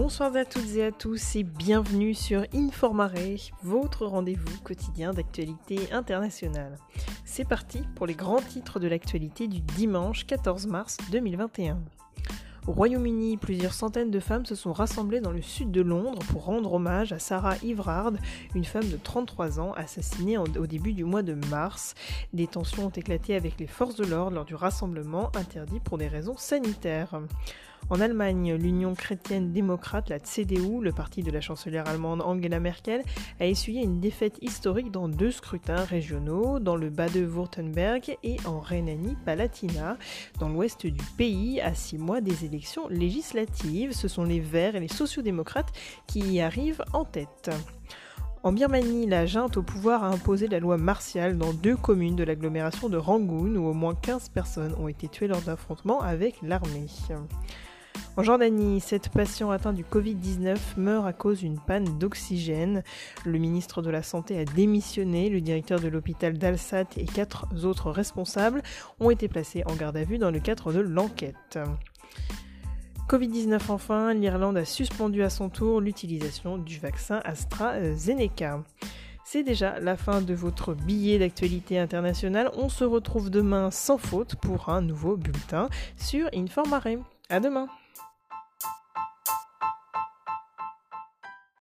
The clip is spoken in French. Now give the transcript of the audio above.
Bonsoir à toutes et à tous et bienvenue sur Informare, votre rendez-vous quotidien d'actualité internationale. C'est parti pour les grands titres de l'actualité du dimanche 14 mars 2021. Au Royaume-Uni, plusieurs centaines de femmes se sont rassemblées dans le sud de Londres pour rendre hommage à Sarah Ivrard, une femme de 33 ans assassinée au début du mois de mars. Des tensions ont éclaté avec les forces de l'ordre lors du rassemblement interdit pour des raisons sanitaires. En Allemagne, l'Union chrétienne démocrate, la CDU, le parti de la chancelière allemande Angela Merkel, a essuyé une défaite historique dans deux scrutins régionaux, dans le Bade-Württemberg et en Rhénanie-Palatinat, dans l'ouest du pays, à six mois des élections législatives. Ce sont les Verts et les sociodémocrates qui y arrivent en tête. En Birmanie, la junte au pouvoir a imposé la loi martiale dans deux communes de l'agglomération de Rangoon où au moins 15 personnes ont été tuées lors d'affrontements avec l'armée. En Jordanie, cette patient atteint du Covid-19 meurt à cause d'une panne d'oxygène. Le ministre de la Santé a démissionné, le directeur de l'hôpital d'Al-Sat et quatre autres responsables ont été placés en garde à vue dans le cadre de l'enquête. Covid-19 enfin, l'Irlande a suspendu à son tour l'utilisation du vaccin AstraZeneca. C'est déjà la fin de votre billet d'actualité internationale. On se retrouve demain sans faute pour un nouveau bulletin sur Informare. À demain!